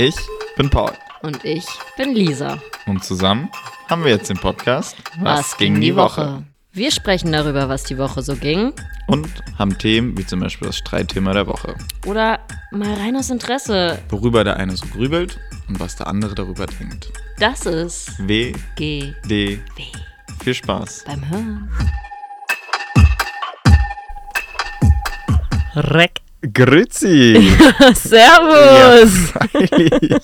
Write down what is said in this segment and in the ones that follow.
Ich bin Paul. Und ich bin Lisa. Und zusammen haben wir jetzt den Podcast Was, ging die Woche? Wir sprechen darüber, was die Woche so ging. Und haben Themen wie zum Beispiel das Streitthema der Woche. Oder mal rein aus Interesse. Worüber der eine so grübelt und was der andere darüber denkt. Das ist W, G. D. W. Viel Spaß. Beim Hören. Reck. Grüezi! Servus! freilich.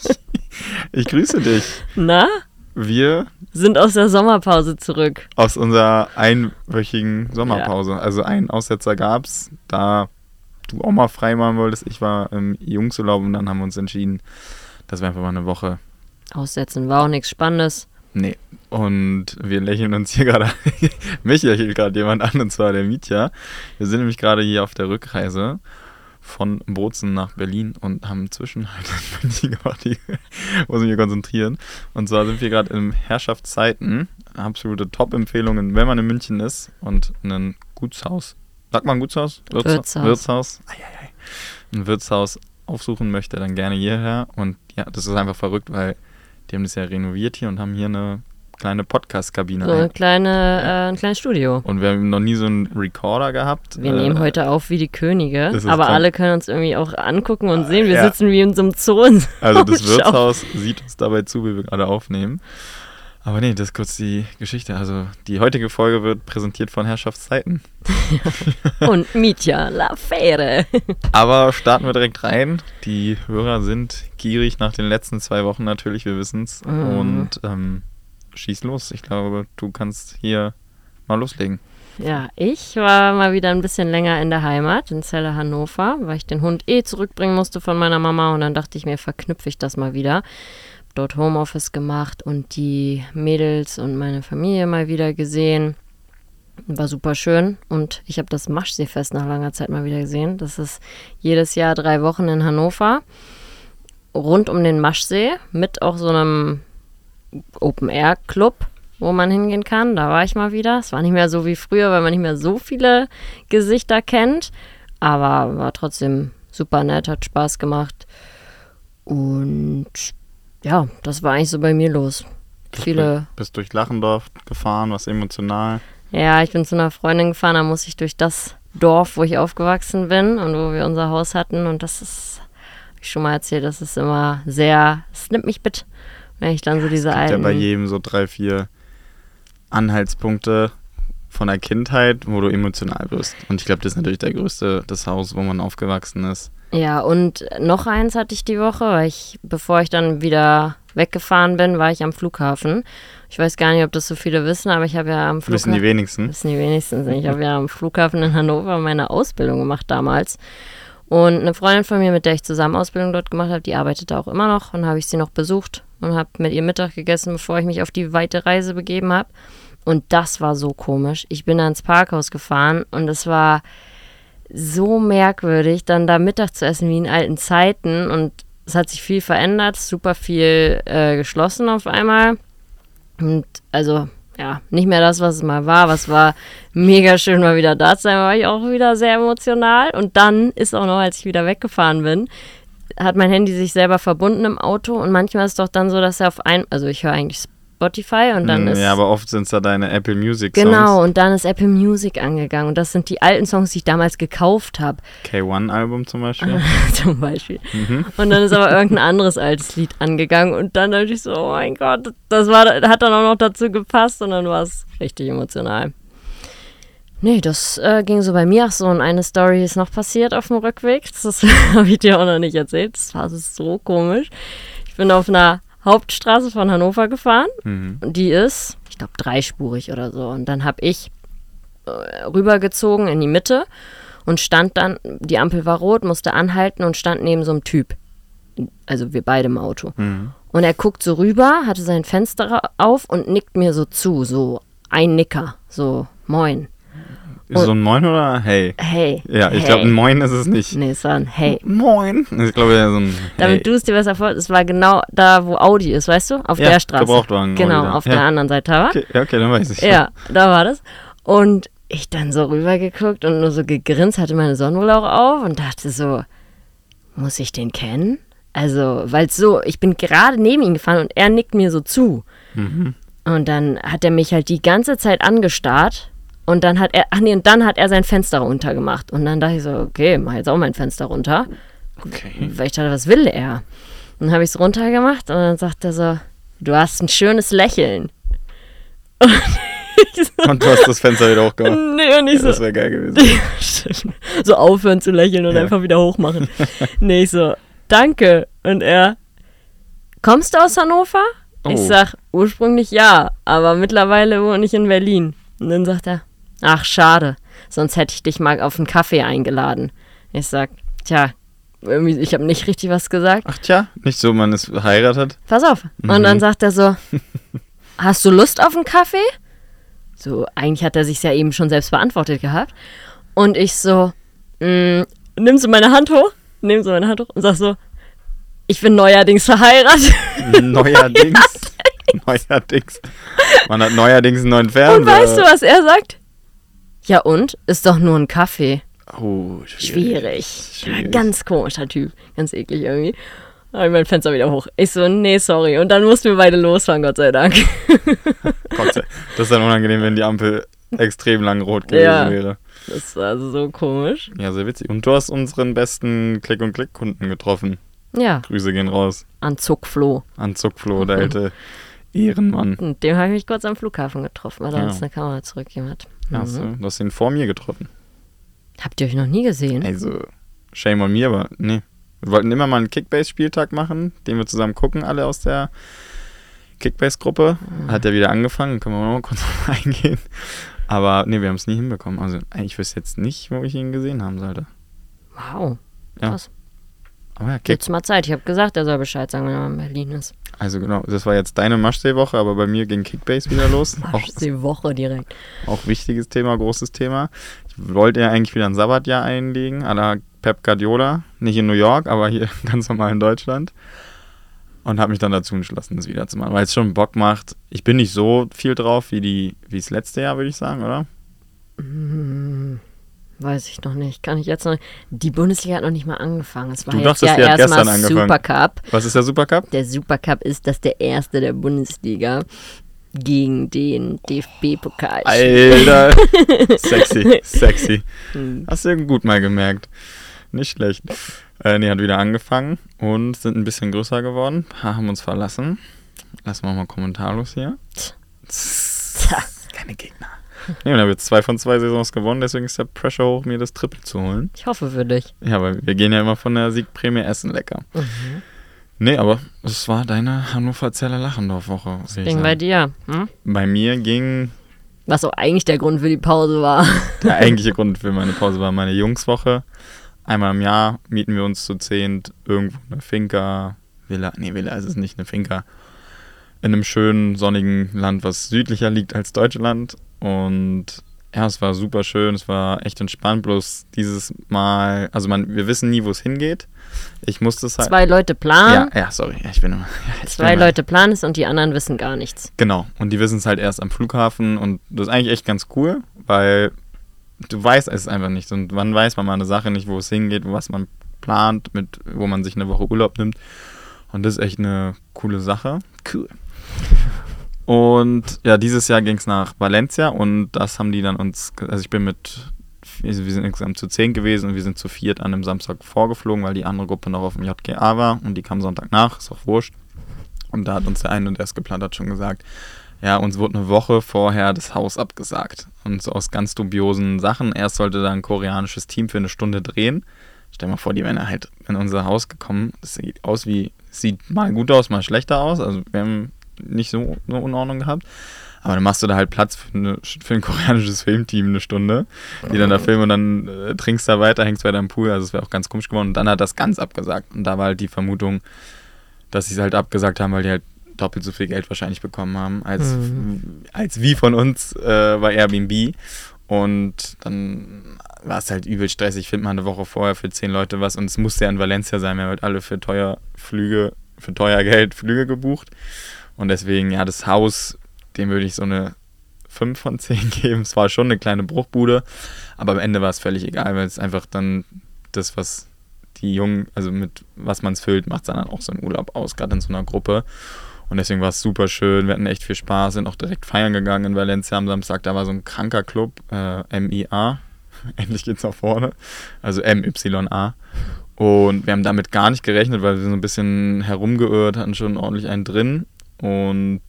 Ich grüße dich. Na? Wir Sind aus der Sommerpause zurück. aus unserer einwöchigen Sommerpause. Also einen Aussetzer gab's, da du auch mal frei machen wolltest. Ich war im Jungsurlaub und dann haben wir uns entschieden, dass wir einfach mal eine Woche Aussetzen war auch nichts Spannendes. Nee. Und wir lächeln uns hier gerade, mich lächelt gerade jemand an, und zwar der Mietja. Wir sind nämlich gerade hier auf der Rückreise von Bozen nach Berlin und haben Zwischenhalt in München gemacht. Ich muss mich konzentrieren. Und zwar sind wir gerade in Herrschaftszeiten. Absolute Top-Empfehlungen, wenn man in München ist und ein Gutshaus, sagt man Gutshaus? Wirtshaus. Wirtshaus. Ein Wirtshaus aufsuchen möchte, dann gerne hierher. Und ja, das ist einfach verrückt, weil die haben das ja renoviert hier und haben hier eine kleine Podcast-Kabine. So eine kleine, äh, ein kleines Studio. Und wir haben noch nie so einen Recorder gehabt. Wir Äh, nehmen heute auf wie die Könige, aber alle können uns irgendwie auch angucken und sehen. Wir ja. sitzen wie in so einem Zoo. Also das. Wirtshaus sieht uns dabei zu, wie wir gerade aufnehmen. Aber nee, das ist kurz die Geschichte. Also die heutige Folge wird präsentiert von Herrschaftszeiten. Und Mietja, La Fere. Aber starten wir direkt rein. Die Hörer sind gierig nach den letzten zwei Wochen natürlich, wir wissen es. Mhm. Und ähm, schieß los. Ich glaube, du kannst hier mal loslegen. Ja, ich war mal wieder ein bisschen länger in der Heimat, in Celle Hannover, weil ich den Hund eh zurückbringen musste von meiner Mama und dann dachte ich mir, verknüpfe ich das mal wieder. Hab Dort Homeoffice gemacht und die Mädels und meine Familie mal wieder gesehen. War super schön und ich habe das Maschseefest nach langer Zeit mal wieder gesehen. Das ist jedes Jahr drei Wochen in Hannover rund um den Maschsee mit auch so einem Open-Air-Club, wo man hingehen kann. Da war ich mal wieder. Es war nicht mehr so wie früher, weil man nicht mehr so viele Gesichter kennt. Aber war trotzdem super nett, hat Spaß gemacht. Und ja, das war eigentlich so bei mir los. Viele. Bist durch Lachendorf gefahren, was emotional. Ja, ich bin zu einer Freundin gefahren, da muss ich durch das Dorf, wo ich aufgewachsen bin und wo wir unser Haus hatten. Und das ist, hab ich schon mal erzählt, das ist immer sehr, es nimmt mich mit, ich dann so diese gibt ja alten. bei jedem so drei, vier Anhaltspunkte von der Kindheit, wo du emotional wirst. Und ich glaube, das ist natürlich der größte, das Haus, wo man aufgewachsen ist. Ja, und noch eins hatte ich die Woche, weil ich, bevor ich dann wieder weggefahren bin, war ich am Flughafen. Ich weiß gar nicht, ob das so viele wissen, aber ich habe ja am Wissen Flughafen. die wenigsten. wissen die wenigstens nicht. Ich habe ja am Flughafen in Hannover meine Ausbildung gemacht damals. Und eine Freundin von mir, mit der ich zusammen Ausbildung dort gemacht habe, die arbeitet da auch immer noch. Und habe ich sie noch besucht und habe mit ihr Mittag gegessen, bevor ich mich auf die weite Reise begeben habe. Und das war so komisch. Ich bin da ins Parkhaus gefahren und es war so merkwürdig, dann da Mittag zu essen wie in alten Zeiten. Und es hat sich viel verändert, super viel äh, geschlossen auf einmal. Und also, ja, nicht mehr das, was es mal war. Was war mega schön, mal wieder da zu sein, war ich auch wieder sehr emotional. Und dann ist auch noch, als ich wieder weggefahren bin, hat mein Handy sich selber verbunden im Auto. Und manchmal ist es doch dann so, dass er auf ein, also ich höre eigentlich Spotify und dann Mm, ist. ja, aber oft sind es da deine Apple Music Songs. Genau, und dann ist Apple Music angegangen. Und das sind die alten Songs, die ich damals gekauft habe. K1-Album zum Beispiel. zum Beispiel. Mhm. Und dann ist aber irgendein anderes altes Lied angegangen und dann dachte ich so, oh mein Gott, das war, hat dann auch noch dazu gepasst und dann war es richtig emotional. Nee, das äh, ging so bei mir. Ach so, und eine Story ist noch passiert auf dem Rückweg. Das habe ich dir auch noch nicht erzählt. Das war so komisch. Ich bin auf einer Hauptstraße von Hannover gefahren. Mhm. Und die ist, ich glaube, dreispurig oder so. Und dann habe ich äh, rübergezogen in die Mitte und stand dann, die Ampel war rot, musste anhalten und stand neben so einem Typ. Also wir beide im Auto. Mhm. Und er guckt so rüber, hatte sein Fenster auf und nickt mir so zu, so ein Nicker, so moin. Ist so ein Moin oder Hey? Hey. Ja, ich hey. glaube, ein Moin ist es nicht. Nee, es war ein Hey. Moin. Ich glaube, ja, so ein Hey. Damit du es dir besser vorstellst, es war genau da, wo Audi ist, weißt du? Auf Ja, der Straße. Gebrauchtwagen Genau, auf Ja. der anderen Seite war. Okay, ja, okay, dann weiß ich. Ja, da war das. Und ich dann so rübergeguckt und nur so gegrinst, hatte meine Sonnenbrille auch auf und dachte so, muss ich den kennen? Also, weil so, ich bin gerade neben ihn gefahren und er nickt mir so zu. Mhm. Und dann hat er mich halt die ganze Zeit angestarrt. Und dann hat er, ach nee, und dann hat er sein Fenster runter gemacht. Und dann dachte ich so, okay, mach jetzt auch mein Fenster runter. Okay. Weil ich dachte, was will er? Und dann habe ich es runtergemacht und dann sagt er so, du hast ein schönes Lächeln. Und ich so, Und du hast das Fenster wieder hochgemacht. nee, und ich Ja, so, das wäre geil gewesen. so aufhören zu lächeln und Ja. einfach wieder hochmachen. nee, ich so, danke. Und er, kommst du aus Hannover? Ich Oh. sag, ursprünglich ja, aber mittlerweile wohne ich in Berlin. Und dann sagt er, ach, schade, sonst hätte ich dich mal auf einen Kaffee eingeladen. Ich sag, tja, ich habe nicht richtig was gesagt. Ach tja, nicht so, man ist verheiratet. Pass auf. Und dann sagt er so, hast du Lust auf einen Kaffee? So, eigentlich hat er sich ja eben schon selbst beantwortet gehabt. Und ich so, mm, nimmst du meine Hand hoch? Nimmst du meine Hand hoch und sag so, ich bin neuerdings verheiratet. Neuerdings. neuerdings. Man hat neuerdings einen neuen Fernseher. Und weißt du, was er sagt? Ja und? Ist doch nur ein Kaffee. Oh, Schwierig. Schwierig. Ja, ganz komischer Typ. Ganz eklig irgendwie. Habe ich mein Fenster wieder hoch. Ich so, nee, sorry. Und dann mussten wir beide losfahren, Gott sei Dank. Gott sei Das ist dann unangenehm, wenn die Ampel extrem lang rot gewesen Ja. wäre. Das war so komisch. Ja, sehr witzig. Und du hast unseren besten Klick-und-Klick-Kunden getroffen. Ja, Grüße gehen raus. an Zuckfloh. An Zuckflo, der alte Ehrenmann. Und dem habe ich mich kurz am Flughafen getroffen, weil er Ja. uns eine Kamera zurückgegeben hat. Ja, Mhm. du, hast ihn vor mir getroffen. Habt ihr euch noch nie gesehen? Also, shame on mir, aber nee. Wir wollten immer mal einen Kickbase-Spieltag machen, den wir zusammen gucken, alle aus der Kickbase-Gruppe. Hat ja wieder angefangen, können wir mal kurz drauf eingehen. Aber nee, wir haben es nie hinbekommen. Also, ich wüsste jetzt nicht, wo ich ihn gesehen haben sollte. Wow. Ja. Krass. Aber ja, Kick. Jetzt mal Zeit. Ich habe gesagt, er soll Bescheid sagen, wenn er in Berlin ist. Also genau, das war jetzt deine Maschsee-Woche, aber bei mir ging Kickbase wieder los. auch, Marsch die Woche direkt. auch wichtiges Thema, großes Thema. Ich wollte ja eigentlich wieder ein Sabbatjahr einlegen, à la Pep Guardiola. Nicht in New York, aber hier ganz normal in Deutschland. Und habe mich dann dazu entschlossen, das wieder zu machen, weil es schon Bock macht. Ich bin nicht so viel drauf wie die wie das letzte Jahr, würde ich sagen, oder? Hm, weiß ich noch nicht. Kann ich jetzt noch. Die Bundesliga hat noch nicht mal angefangen. Es war Du jetzt dachtest, ja erstmal. Supercup. Was ist der Supercup? Der Supercup ist, dass der erste der Bundesliga gegen den DFB-Pokal. Alter! sexy, sexy. Hm. Hast du gut mal gemerkt. Nicht schlecht. Äh, nee, hat wieder angefangen und sind ein bisschen größer geworden. Ein paar haben uns verlassen. Lassen wir mal kommentarlos hier. Keine Gegner. Nee, und haben jetzt zwei von zwei Saisons gewonnen, deswegen ist der Pressure hoch, mir das Triple zu holen. Ich hoffe für dich. Ja, weil wir gehen ja immer von der Siegprämie essen lecker. Mhm. Nee, aber es war deine Hannover-Zeller Lachendorf-Woche. Ding sagen. bei dir. Hm? Bei mir ging Was auch eigentlich der Grund für die Pause war. Der eigentliche Grund für meine Pause war meine Jungswoche. Einmal im Jahr mieten wir uns zu zehnt irgendwo eine Finca, Villa, nee, Villa ist es nicht, eine Finca, in einem schönen, sonnigen Land, was südlicher liegt als Deutschland. Und ja, es war super schön, es war echt entspannt, bloß dieses Mal, also man, wir wissen nie, wo es hingeht. Ich musste es halt. Zwei Leute planen. ja, ja, sorry, ich bin immer. Ja, ich Zwei bin Leute planen es und die anderen wissen gar nichts. Genau. Und die wissen es halt erst am Flughafen und das ist eigentlich echt ganz cool, weil du weißt es einfach nicht. Und wann weiß man mal eine Sache nicht, wo es hingeht, was man plant, mit, wo man sich eine Woche Urlaub nimmt. Und das ist echt eine coole Sache. Cool. Und ja, dieses Jahr ging es nach Valencia und das haben die dann uns, also ich bin mit, wir sind insgesamt zu zehn gewesen und wir sind zu viert an einem Samstag vorgeflogen, weil die andere Gruppe noch auf dem JGA war und die kam Sonntag nach, ist auch wurscht. Und da hat uns der eine, der es geplant hat, schon gesagt, ja, uns wurde eine Woche vorher das Haus abgesagt. Und so aus ganz dubiosen Sachen. Erst sollte da ein koreanisches Team für eine Stunde drehen. Stell mal vor, die wären halt in unser Haus gekommen. Das sieht aus wie, sieht mal gut aus, mal schlechter aus. Also wir haben nicht so eine Unordnung gehabt. Aber dann machst du da halt Platz für, eine, für ein koreanisches Filmteam eine Stunde, die dann da filmen und dann äh, trinkst da weiter, hängst weiter im Pool. Also es wäre auch ganz komisch geworden. Und dann hat das ganz abgesagt. Und da war halt die Vermutung, dass sie es halt abgesagt haben, weil die halt doppelt so viel Geld wahrscheinlich bekommen haben, als, Mhm. als wie von uns äh, bei Airbnb. Und dann war es halt übel stressig. Findet man eine Woche vorher für zehn Leute was und es musste ja in Valencia sein. Wir haben halt alle für teuer Flüge, für teuer Geld Flüge gebucht. Und deswegen, ja, das Haus, dem würde ich so eine 5 von 10 geben. Es war schon eine kleine Bruchbude, aber am Ende war es völlig egal, weil es einfach dann das, was die Jungen, also mit was man es füllt, macht es dann auch so einen Urlaub aus, gerade in so einer Gruppe. Und deswegen war es super schön. Wir hatten echt viel Spaß, sind auch direkt feiern gegangen in Valencia am Samstag. Da war so ein kranker Club, äh, MIA. Endlich geht's nach vorne. Also MYA. Und wir haben damit gar nicht gerechnet, weil wir so ein bisschen herumgeirrt, hatten schon ordentlich einen drin und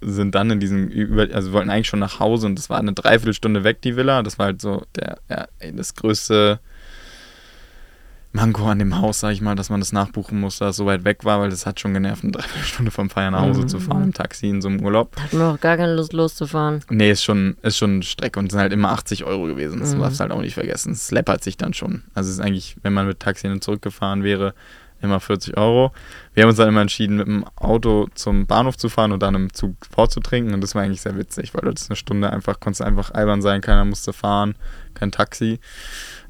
sind dann in diesem, also wollten eigentlich schon nach Hause und das war eine Dreiviertelstunde weg, die Villa. Das war halt so der, ja, das größte Manko an dem Haus, sag ich mal, dass man das nachbuchen musste, dass es so weit weg war, weil das hat schon genervt, eine Dreiviertelstunde vom Feiern nach Hause mhm. zu fahren im Taxi in so einem Urlaub. Da hatten wir auch gar keine Lust loszufahren. Nee, ist schon, ist schon eine Strecke und es sind halt immer 80 Euro gewesen. Das mhm. darfst du halt auch nicht vergessen. Es läppert sich dann schon. Also es ist eigentlich, wenn man mit Taxi zurückgefahren wäre, immer 40 Euro. Wir haben uns dann immer entschieden, mit dem Auto zum Bahnhof zu fahren und dann im Zug vorzutrinken. Und das war eigentlich sehr witzig, weil das eine Stunde einfach, konnte einfach albern sein, keiner musste fahren, kein Taxi.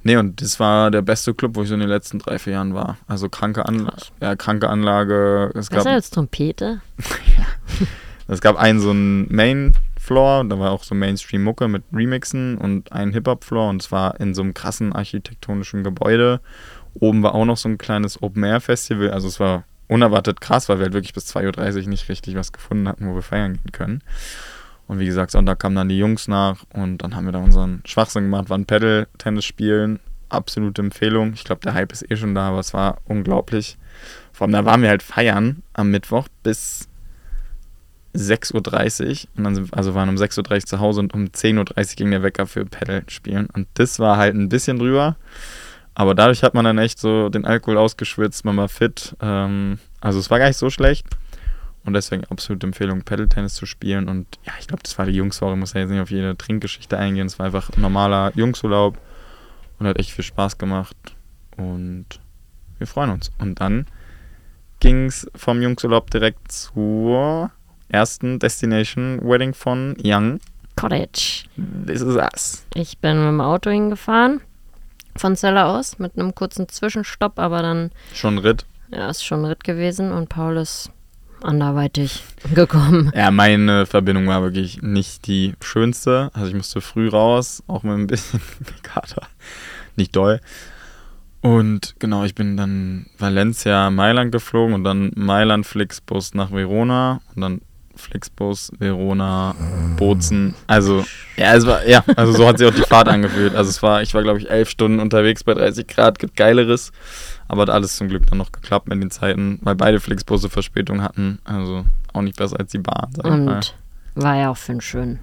Nee, und das war der beste Club, wo ich so in den letzten drei, vier Jahren war. Also kranke, Anla ja, kranke Anlage. Es gab, Was als Trompete? ja. Es gab einen so einen Main-Floor, da war auch so Mainstream-Mucke mit Remixen und einen Hip-Hop-Floor und es war in so einem krassen architektonischen Gebäude. Oben war auch noch so ein kleines Open-Air-Festival, also es war unerwartet krass, weil wir halt wirklich bis 2.30 Uhr nicht richtig was gefunden hatten, wo wir feiern gehen können. Und wie gesagt, Sonntag kamen dann die Jungs nach und dann haben wir da unseren Schwachsinn gemacht, waren Pedal-Tennis spielen. Absolute Empfehlung. Ich glaube, der Hype ist eh schon da, aber es war unglaublich. Vor allem, da waren wir halt feiern am Mittwoch bis 6.30 Uhr. Und dann sind, also waren um 6.30 Uhr zu Hause und um 10.30 Uhr ging der Wecker für Pedal spielen. Und das war halt ein bisschen drüber. Aber dadurch hat man dann echt so den Alkohol ausgeschwitzt, man war fit. Ähm, also es war gar nicht so schlecht. Und deswegen absolute Empfehlung, Pedal-Tennis zu spielen. Und ja, ich glaube, das war die Jungswoche. Ich muss ja jetzt nicht auf jede Trinkgeschichte eingehen. Es war einfach ein normaler Jungsurlaub und hat echt viel Spaß gemacht. Und wir freuen uns. Und dann ging es vom Jungsurlaub direkt zur ersten Destination Wedding von Young. Cottage. This is us. Ich bin mit dem Auto hingefahren. Von Zeller aus. Mit einem kurzen Zwischenstopp, aber dann. Schon Ritt. Ja, ist schon Ritt gewesen. Und Paul ist anderweitig gekommen. Ja, meine Verbindung war wirklich nicht die schönste. Also ich musste früh raus, auch mit ein bisschen Kater. Nicht doll. Und genau, ich bin dann Valencia, Mailand geflogen und dann Mailand Flixbus nach Verona und dann Flixbus, Verona, Bozen. Also, ja, es war, ja, also so hat sich auch die Fahrt angefühlt. Also es war, ich war glaube ich elf Stunden unterwegs bei 30 Grad, gibt Geileres. Aber hat alles zum Glück dann noch geklappt mit den Zeiten, weil beide Flixbusse Verspätung hatten. Also auch nicht besser als die Bahn, Und war ja auch für einen schönen.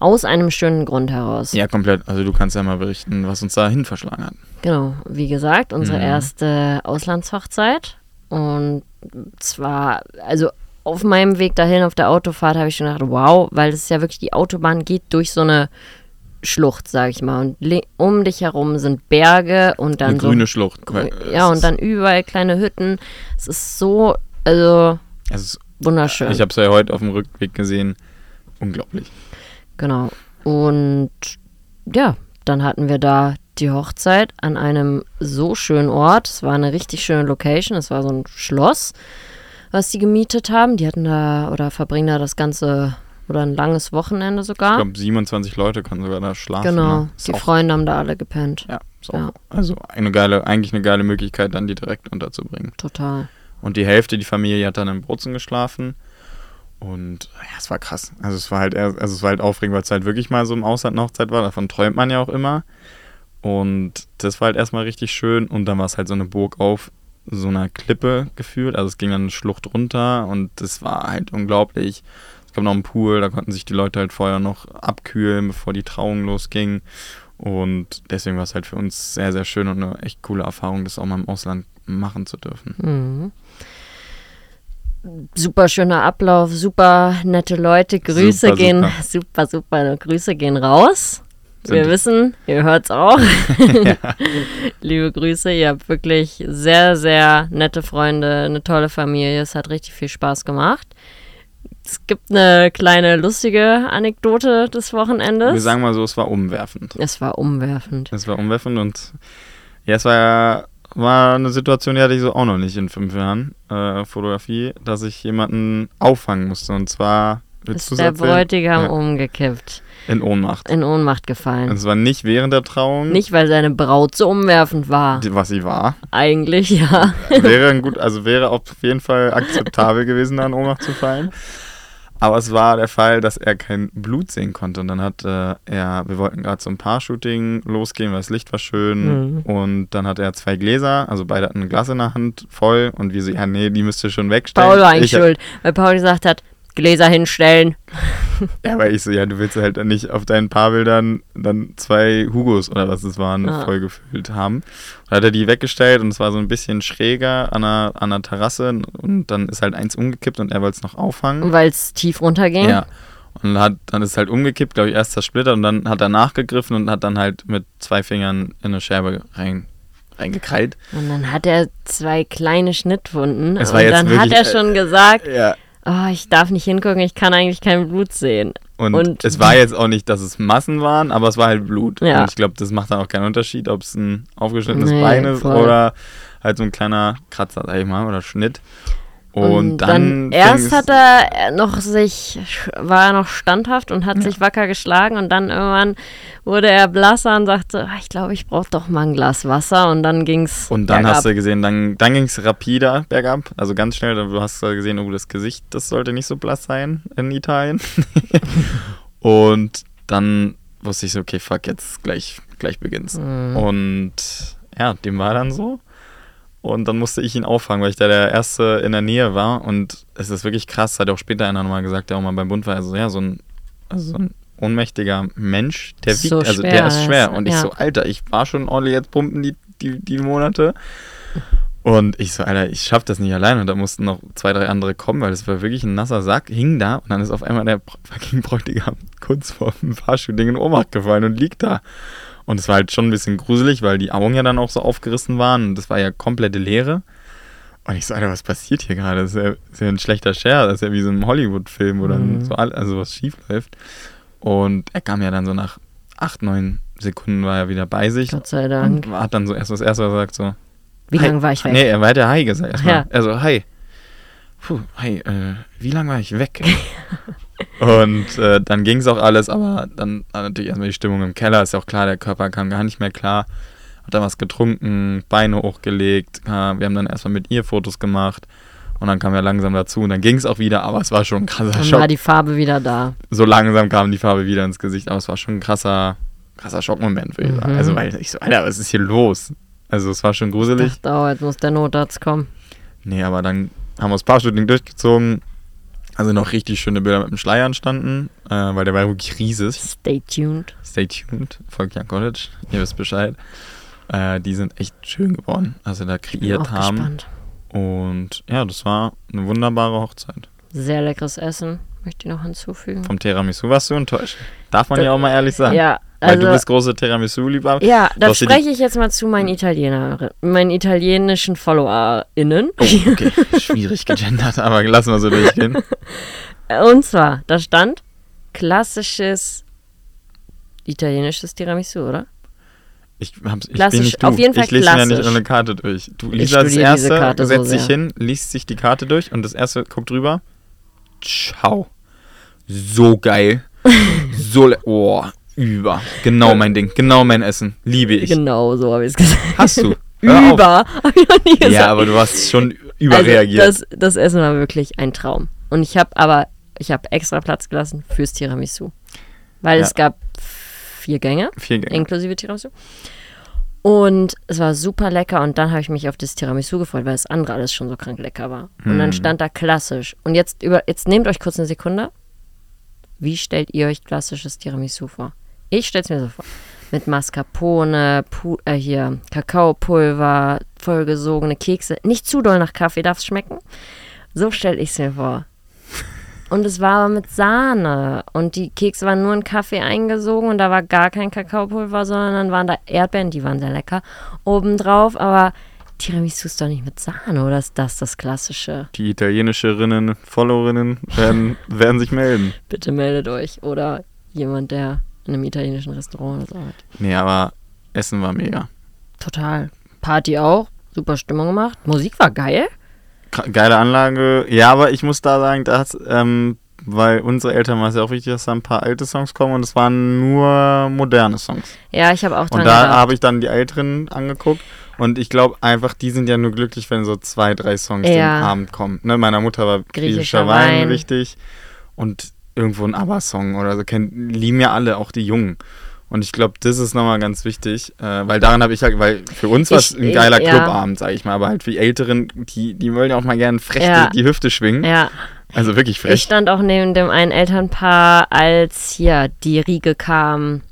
Aus einem schönen Grund heraus. Ja, komplett. Also du kannst ja mal berichten, was uns dahin verschlagen hat. Genau, wie gesagt, unsere mhm. erste Auslandshochzeit. Und zwar, also auf meinem Weg dahin auf der Autofahrt habe ich schon gedacht, wow, weil es ja wirklich die Autobahn geht durch so eine Schlucht, sag ich mal. Und um dich herum sind Berge und dann. Eine so, grüne Schlucht. Ja, und dann überall kleine Hütten. Es ist so, also es ist, wunderschön. Ich habe es ja heute auf dem Rückweg gesehen. Unglaublich. Genau. Und ja, dann hatten wir da die Hochzeit an einem so schönen Ort. Es war eine richtig schöne Location. Es war so ein Schloss, was die gemietet haben. Die hatten da oder verbringen da das ganze oder ein langes Wochenende sogar. Ich glaube, 27 Leute können sogar da schlafen. Genau, ne? die Freunde haben da alle gepennt. Ja, so. ja, also eine geile, eigentlich eine geile Möglichkeit, dann die direkt unterzubringen. Total. Und die Hälfte, die Familie hat dann in Bozen geschlafen. Und ja, es war krass. Also es war halt, also es war halt aufregend, weil es halt wirklich mal so im Ausland eine Hochzeit war. Davon träumt man ja auch immer. Und das war halt erstmal richtig schön. Und dann war es halt so eine Burg auf so einer Klippe gefühlt. Also es ging dann eine Schlucht runter und das war halt unglaublich gab noch einen Pool, da konnten sich die Leute halt vorher noch abkühlen, bevor die Trauung losging. Und deswegen war es halt für uns sehr, sehr schön und eine echt coole Erfahrung, das auch mal im Ausland machen zu dürfen. Mhm. Super schöner Ablauf, super nette Leute. Grüße super, gehen, super, super, super, Grüße gehen raus. Wir wissen, ihr hört es auch. ja. Liebe Grüße, ihr habt wirklich sehr, sehr nette Freunde, eine tolle Familie. Es hat richtig viel Spaß gemacht. Es gibt eine kleine lustige Anekdote des Wochenendes. Wir sagen mal so, es war umwerfend. Es war umwerfend. Es war umwerfend und ja, es war war eine Situation, die hatte ich so auch noch nicht in fünf Jahren äh, Fotografie, dass ich jemanden auffangen musste. Und zwar ist der? Bräutigam Ja. umgekippt, In Ohnmacht. in Ohnmacht gefallen. Es war nicht während der Trauung, Nicht, weil seine Braut so umwerfend war. die- was sie war. Eigentlich ja. wäre ein gut, also wäre auf jeden Fall akzeptabel gewesen, da in Ohnmacht zu fallen. Aber es war der Fall, dass er kein Blut sehen konnte. Und dann hat äh, er, wir wollten gerade zum Paar-Shooting losgehen, weil das Licht war schön. Mhm. Und dann hat er zwei Gläser, also beide hatten ein Glas in der Hand voll. Und wir so, ja, nee, die müsst ihr schon wegstellen. Paul war eigentlich ich, schuld, weil Paul gesagt hat, Gläser hinstellen. Ja, weil ich so, ja, du willst halt dann nicht auf deinen Paarbildern dann zwei Hugos oder was es waren, Ah. vollgefüllt haben. Und hat er die weggestellt und es war so ein bisschen schräger an der, an der Terrasse und dann ist halt eins umgekippt und er wollte es noch auffangen. Weil es tief runterging. Ja. Und hat, dann ist es halt umgekippt, glaube ich, erst zersplittert und dann hat er nachgegriffen und hat dann halt mit zwei Fingern in eine Scherbe rein, reingekrallt. Und dann hat er zwei kleine Schnittwunden. Und dann hat wirklich, er schon gesagt, Ja. Oh, ich darf nicht hingucken, ich kann eigentlich kein Blut sehen. Und, Und- es war jetzt auch nicht, dass es Massen waren, aber es war halt Blut. Ja. Und ich glaube, das macht dann auch keinen Unterschied, ob es ein aufgeschnittenes Nee, Bein ist voll. oder halt so ein kleiner Kratzer, sag ich mal, oder Schnitt. Und, dann, erst fing's- hat er noch sich, war er noch standhaft und hat sich wacker geschlagen und dann irgendwann wurde er blasser und sagte, "Ah, ich glaube, ich brauche doch mal ein Glas Wasser und dann ging's Und dann bergab. hast du gesehen, dann, dann ging es rapider bergab, also ganz schnell. Du hast gesehen, oh, das Gesicht, das sollte nicht so blass sein in Italien. und dann wusste ich so, okay, fuck, jetzt gleich, gleich beginnt's. Mhm. Und ja, dem war dann so. Und dann musste ich ihn auffangen, weil ich da der Erste in der Nähe war. Und es ist wirklich krass, hat auch später einer nochmal gesagt, der auch mal beim Bund war, also ja, so ein, also so ein ohnmächtiger Mensch, der wiegt, So also der ist ist, schwer. Und ich ja. so, Alter, ich war schon ordentlich jetzt pumpen die, die, die Monate. Und ich so, Alter, ich schaff das nicht allein. Und da mussten noch zwei, drei andere kommen, weil es war wirklich ein nasser Sack, hing da und dann ist auf einmal der fucking Bräutigam kurz vor dem Fahrstuhlding in Ohnmacht gefallen und liegt da. Und es war halt schon ein bisschen gruselig, weil die Augen ja dann auch so aufgerissen waren und das war ja komplette Leere. Und ich so, Alter, was passiert hier gerade? Das ist ja, das ist ja ein schlechter Scherz, das ist ja wie so ein Hollywood-Film, wo dann Mhm. so also was schief läuft. Und er kam ja dann so nach acht, neun Sekunden war er wieder bei sich. Gott sei Dank. Und hat dann so erst das erste was er sagt, so, Wie lange war ich weg? Nee, er hat ja Hi gesagt erstmal. Ja. Also, Hi. Puh, hi, äh, wie lange war ich weg? und äh, dann ging es auch alles, aber dann war natürlich erstmal die Stimmung im Keller, ist ja auch klar, der Körper kam gar nicht mehr klar. Hat dann was getrunken, Beine hochgelegt, äh, wir haben dann erstmal mit ihr Fotos gemacht und dann kam er langsam dazu und dann ging es auch wieder, aber es war schon ein krasser Dann Schock. war die Farbe wieder da. So langsam kam die Farbe wieder ins Gesicht, aber es war schon ein krasser, krasser Schockmoment, würde ich sagen. Mhm. Also, weil ich so, Alter, was ist hier los? Also, es war schon gruselig. Ich dachte, oh, jetzt muss der Notarzt kommen. Nee, aber dann haben wir das Paar-Shooting durchgezogen. Also noch richtig schöne Bilder mit dem Schleier entstanden, äh, weil der war wirklich riesig. Stay tuned. Stay tuned, folgt ja College, ihr wisst Bescheid. Äh, die sind echt schön geworden, also da Bin kreiert auch haben. gespannt. Und ja, das war eine wunderbare Hochzeit. Sehr leckeres Essen. Möchte ich noch hinzufügen. Vom Tiramisu warst du enttäuscht. Darf man Da- ja auch mal ehrlich sagen. Ja, weil also, du bist große Tiramisu-Liebhaber. ja, da spreche ich jetzt mal zu meinen Italiener, meinen italienischen FollowerInnen. Oh, okay, schwierig gegendert, aber lassen wir so durchgehen. Und zwar, da stand klassisches italienisches Tiramisu, oder? Ich, hab's, ich Klassisch, bin nicht du. auf jeden Fall ich lese mir ja nicht klassisch. eine Karte durch. Du liest diese erste, Karte so setzt sich hin, liest sich die Karte durch und das erste guckt drüber. Ciao. So geil. so, oh, über. Genau mein Ding. Genau mein Essen. Liebe ich. Genau, so habe ich es gesagt. Hast du. Über, habe ich noch nie gesagt. Ja, aber du hast schon überreagiert. Also das, das Essen war wirklich ein Traum. Und ich habe aber, ich habe extra Platz gelassen fürs Tiramisu. Weil Ja. es gab vier Gänge, Vier Gänge. inklusive Tiramisu. Und es war super lecker und dann habe ich mich auf das Tiramisu gefreut, weil das andere alles schon so krank lecker war. Und dann Mm. stand da klassisch. Und jetzt über, jetzt nehmt euch kurz eine Sekunde. Wie stellt ihr euch klassisches Tiramisu vor? Ich stelle es mir so vor. Mit Mascarpone, Pu äh, hier Kakaopulver, vollgesogene Kekse. Nicht zu doll nach Kaffee darf es schmecken. So stelle ich es mir vor. Und es war aber mit Sahne. Und die Kekse waren nur in Kaffee eingesogen und da war gar kein Kakaopulver, sondern dann waren da Erdbeeren, die waren sehr lecker, obendrauf. Aber Tiramisu ist doch nicht mit Sahne, oder ist das das Klassische? Die italienischerinnen, Followerinnen werden, werden sich melden. Bitte meldet euch. Oder jemand, der in einem italienischen Restaurant oder so arbeitet. Nee, aber Essen war mega. Total. Party auch. Super Stimmung gemacht. Musik war geil. Geile Anlage. Ja, aber ich muss da sagen, das, ähm, weil unsere Eltern war es ja auch wichtig, dass da ein paar alte Songs kommen und es waren nur moderne Songs. Ja, ich habe auch dran Und da habe ich dann die älteren angeguckt und ich glaube einfach, die sind ja nur glücklich, wenn so zwei, drei Songs Ja. den Abend kommen. Ne, meiner Mutter war griechischer, Griechischer Wein, Wein. wichtig und irgendwo ein ABBA-Song oder so, kennen, lieben ja alle, auch die Jungen. Und ich glaube, das ist nochmal ganz wichtig, äh, weil daran habe ich halt, weil für uns war es Ich- ein geiler ja. Clubabend, sage ich mal, aber halt für die Älteren, die, die wollen ja auch mal gerne frech Ja. die, die Hüfte schwingen. Ja, Also wirklich ich frech. stand auch neben dem einen Elternpaar, als hier die Riege kam.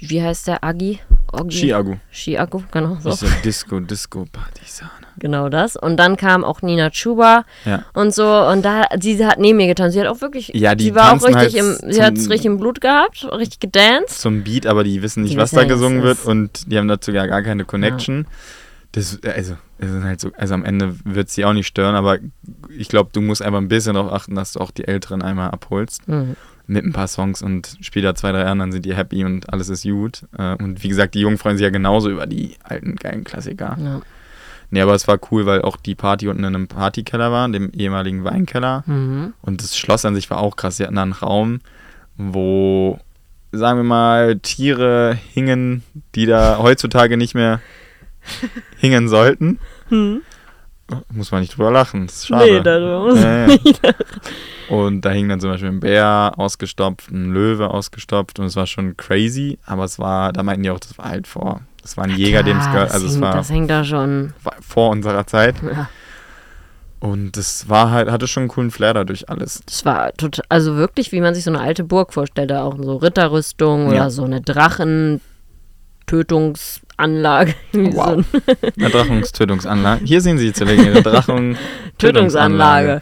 Wie heißt der? Agi? Oggi? Chiago. Chiago, genau so. So Disco, Disco, Partisane. Genau das. Und dann kam auch Nina Chuba Ja. und so. Und da, sie hat neben mir getanzt. Sie hat auch wirklich, Ja, die sie war auch richtig halt im, sie hat zum- richtig im Blut gehabt, richtig gedanced. Zum Beat, aber die wissen nicht, Die was da ja, gesungen es wird und die haben dazu ja gar keine Connection. Das, also, das ist halt so, also am Ende wird sie auch nicht stören, aber ich glaube, du musst einfach ein bisschen darauf achten, dass du auch die Älteren einmal abholst Mhm. Mit ein paar Songs und später zwei, drei anderen sind die happy und alles ist gut. Äh, Und wie gesagt, die Jungen freuen sich ja genauso über die alten geilen Klassiker. Ja. Nee, aber es war cool, weil auch die Party unten in einem Partykeller war, dem ehemaligen Weinkeller. Mhm. Und das Schloss an sich war auch krass. Sie hatten da einen Raum, wo, sagen wir mal, Tiere hingen, die da heutzutage nicht mehr hingen sollten. Muss man nicht drüber lachen, das ist schade. Nee, darüber muss Ja, ja. Und da hing dann zum Beispiel ein Bär ausgestopft, ein Löwe ausgestopft und es war schon crazy, aber es war, da meinten die auch, das war halt vor, das war ein Jäger, dem es gehört, das also es war, Das hängt da schon. vor unserer Zeit Ja. und das war halt, hatte schon einen coolen Flair dadurch alles. Das war total, also wirklich, wie man sich so eine alte Burg vorstellt, da auch so Ritterrüstung oder Ja. so eine Drachentötungsanlage. Wie so Wow. eine Eine Drachungstötungsanlage. Hier sehen Sie die legendäre Drachung Tötungsanlage.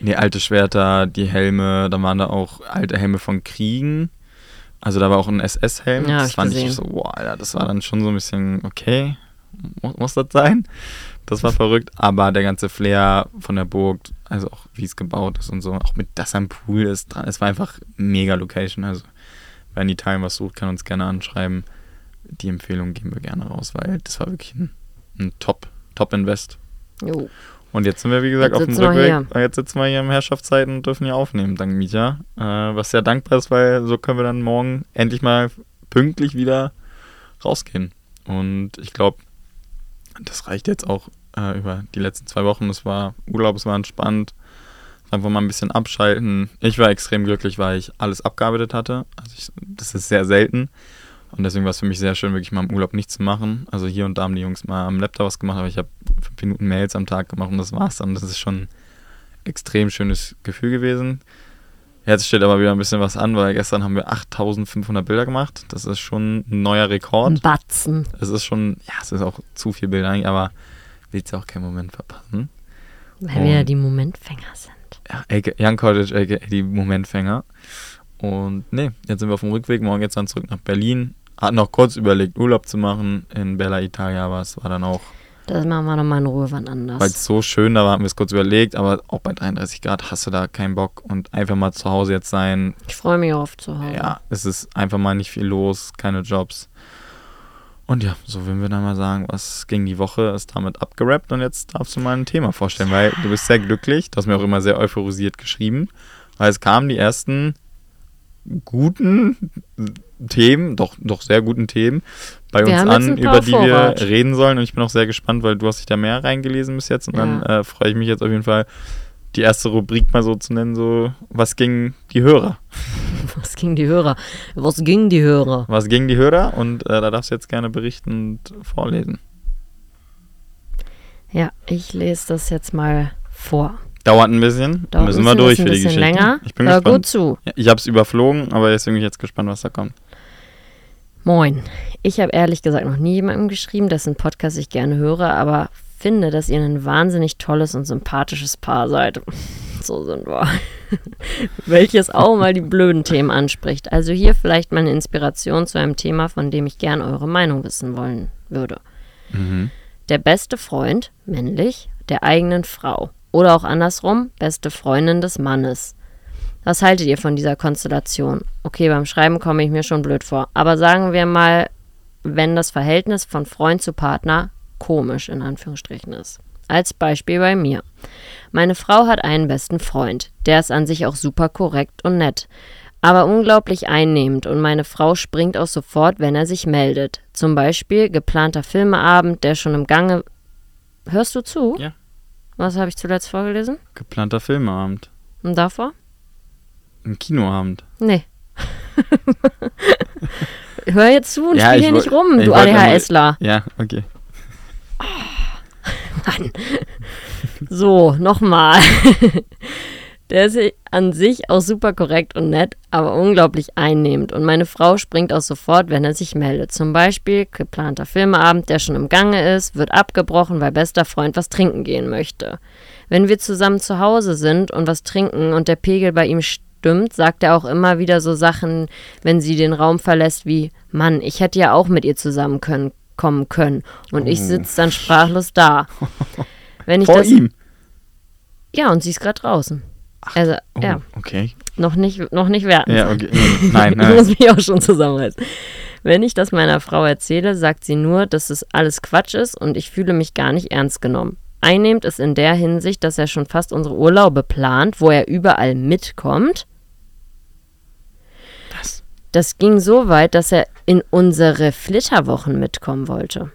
Nee, alte Schwerter, die Helme, da waren da auch alte Helme von Kriegen. Also da war auch ein SS-Helm. Ja, das ich fand ich gesehen. so, wow, Alter, das war dann schon so ein bisschen, okay, muss, muss das sein? Das war verrückt, aber der ganze Flair von der Burg, also auch wie es gebaut ist und so, auch mit das am Pool ist dran, es war einfach mega Location. Also wer in Italien was sucht, kann uns gerne anschreiben. Die Empfehlung geben wir gerne raus, weil das war wirklich ein, ein Top, Top-Invest. Jo. Und jetzt sind wir, wie gesagt, Jetzt auf dem Rückweg. Jetzt sitzen wir hier im Herrschaftszeiten und dürfen hier aufnehmen, dank Mietja. Äh, was sehr dankbar ist, weil so können wir dann morgen endlich mal pünktlich wieder rausgehen. Und ich glaube, das reicht jetzt auch äh, über die letzten zwei Wochen. Es war Urlaub, es war entspannt. Einfach mal ein bisschen abschalten. Ich war extrem glücklich, weil ich alles abgearbeitet hatte. Also ich, das ist sehr selten. Und deswegen war es für mich sehr schön, wirklich mal im Urlaub nichts zu machen. Also hier und da haben die Jungs mal am Laptop was gemacht, aber ich habe fünf Minuten Mails am Tag gemacht und das war's dann. Das ist schon ein extrem schönes Gefühl gewesen. Jetzt steht aber wieder ein bisschen was an, weil gestern haben wir 8500 Bilder gemacht. Das ist schon ein neuer Ein Rekord. Batzen. Es ist schon, ja, es ist auch zu viel Bilder eigentlich, aber willst ja auch keinen Moment verpassen. Weil wir ja Und- die Momentfänger sind. Ja, Young Cottage, aka die Momentfänger. Und nee, jetzt sind wir auf dem Rückweg. Morgen geht's dann zurück nach Berlin. Hatten noch kurz überlegt, Urlaub zu machen in Bella Italia, aber es war dann auch, Das machen wir nochmal in Ruhe wann weil anders. es so schön da war, haben wir es kurz überlegt, aber auch bei 33 Grad hast du da keinen Bock und einfach mal zu Hause jetzt sein. Ich freue mich auf zu Hause. Ja, es ist einfach mal nicht viel los, keine Jobs. Und ja, so würden wir dann mal sagen, was ging die Woche, ist damit abgerappt und jetzt darfst du mal ein Thema vorstellen, weil du bist sehr glücklich, du hast mir auch immer sehr euphorisiert geschrieben, weil es kamen die ersten guten Themen, doch, doch sehr guten Themen bei Wir uns an, über die Vorrat. wir reden sollen und ich bin auch sehr gespannt, weil du hast dich da mehr reingelesen bis jetzt und dann Ja. äh, freue ich mich jetzt auf jeden Fall, die erste Rubrik mal so zu nennen, so was ging die Hörer? Was ging die Hörer? Was ging die Hörer? Was gegen die Hörer und äh, da darfst du jetzt gerne berichten und vorlesen. Ja, ich lese das jetzt mal vor. Dauert ein bisschen, Dauert müssen ein wir bisschen, durch ein für die bisschen Geschichte. länger. Ich bin Hör gespannt. gut zu. Ja, ich habe es überflogen, aber jetzt bin ich jetzt gespannt, was da kommt. Moin. Ich habe ehrlich gesagt noch nie jemandem geschrieben, dessen Podcast ich gerne höre, aber finde, dass ihr ein wahnsinnig tolles und sympathisches Paar seid. So sind wir. Welches auch mal die blöden Themen anspricht. Also hier vielleicht mal eine Inspiration zu einem Thema, von dem ich gern eure Meinung wissen wollen würde. Mhm. Der beste Freund, männlich, der eigenen Frau. Oder auch andersrum, beste Freundin des Mannes. Was haltet ihr von dieser Konstellation? Okay, beim Schreiben komme ich mir schon blöd vor. Aber sagen wir mal, wenn das Verhältnis von Freund zu Partner komisch in Anführungsstrichen ist. Als Beispiel bei mir. Meine Frau hat einen besten Freund. Der ist an sich auch super korrekt und nett. Aber unglaublich einnehmend und meine Frau springt auch sofort, wenn er sich meldet. Zum Beispiel geplanter Filmeabend, der schon im Gange. Hörst du zu? Ja. Was habe ich zuletzt vorgelesen? Geplanter Filmeabend. Und davor? Ein Kinoabend. Nee. Hör jetzt zu und Ja, spiel hier nicht rum, du ADHSler. Ja, okay. Mann. So, nochmal. Der ist an sich auch super korrekt und nett, aber unglaublich einnehmend. Und meine Frau springt auch sofort, wenn er sich meldet. Zum Beispiel geplanter Filmeabend, der schon im Gange ist, wird abgebrochen, weil bester Freund was trinken gehen möchte. Wenn wir zusammen zu Hause sind und was trinken und der Pegel bei ihm stimmt, sagt er auch immer wieder so Sachen, wenn sie den Raum verlässt, wie: Mann, ich hätte ja auch mit ihr zusammen können, kommen können. Und ich Oh. sitze dann sprachlos da. Wenn ich Vor das, ihm. Ja, und sie ist gerade draußen. Also, Oh, ja, okay. noch nicht, noch nicht werten. Ja, okay. Nein, Ich nein. muss mich auch schon zusammenreißen. Wenn ich das meiner Frau erzähle, sagt sie nur, dass es alles Quatsch ist und ich fühle mich gar nicht ernst genommen. Einnehmend ist in der Hinsicht, dass er schon fast unsere Urlaube plant, wo er überall mitkommt. Das. Das ging so weit, dass er in unsere Flitterwochen mitkommen wollte.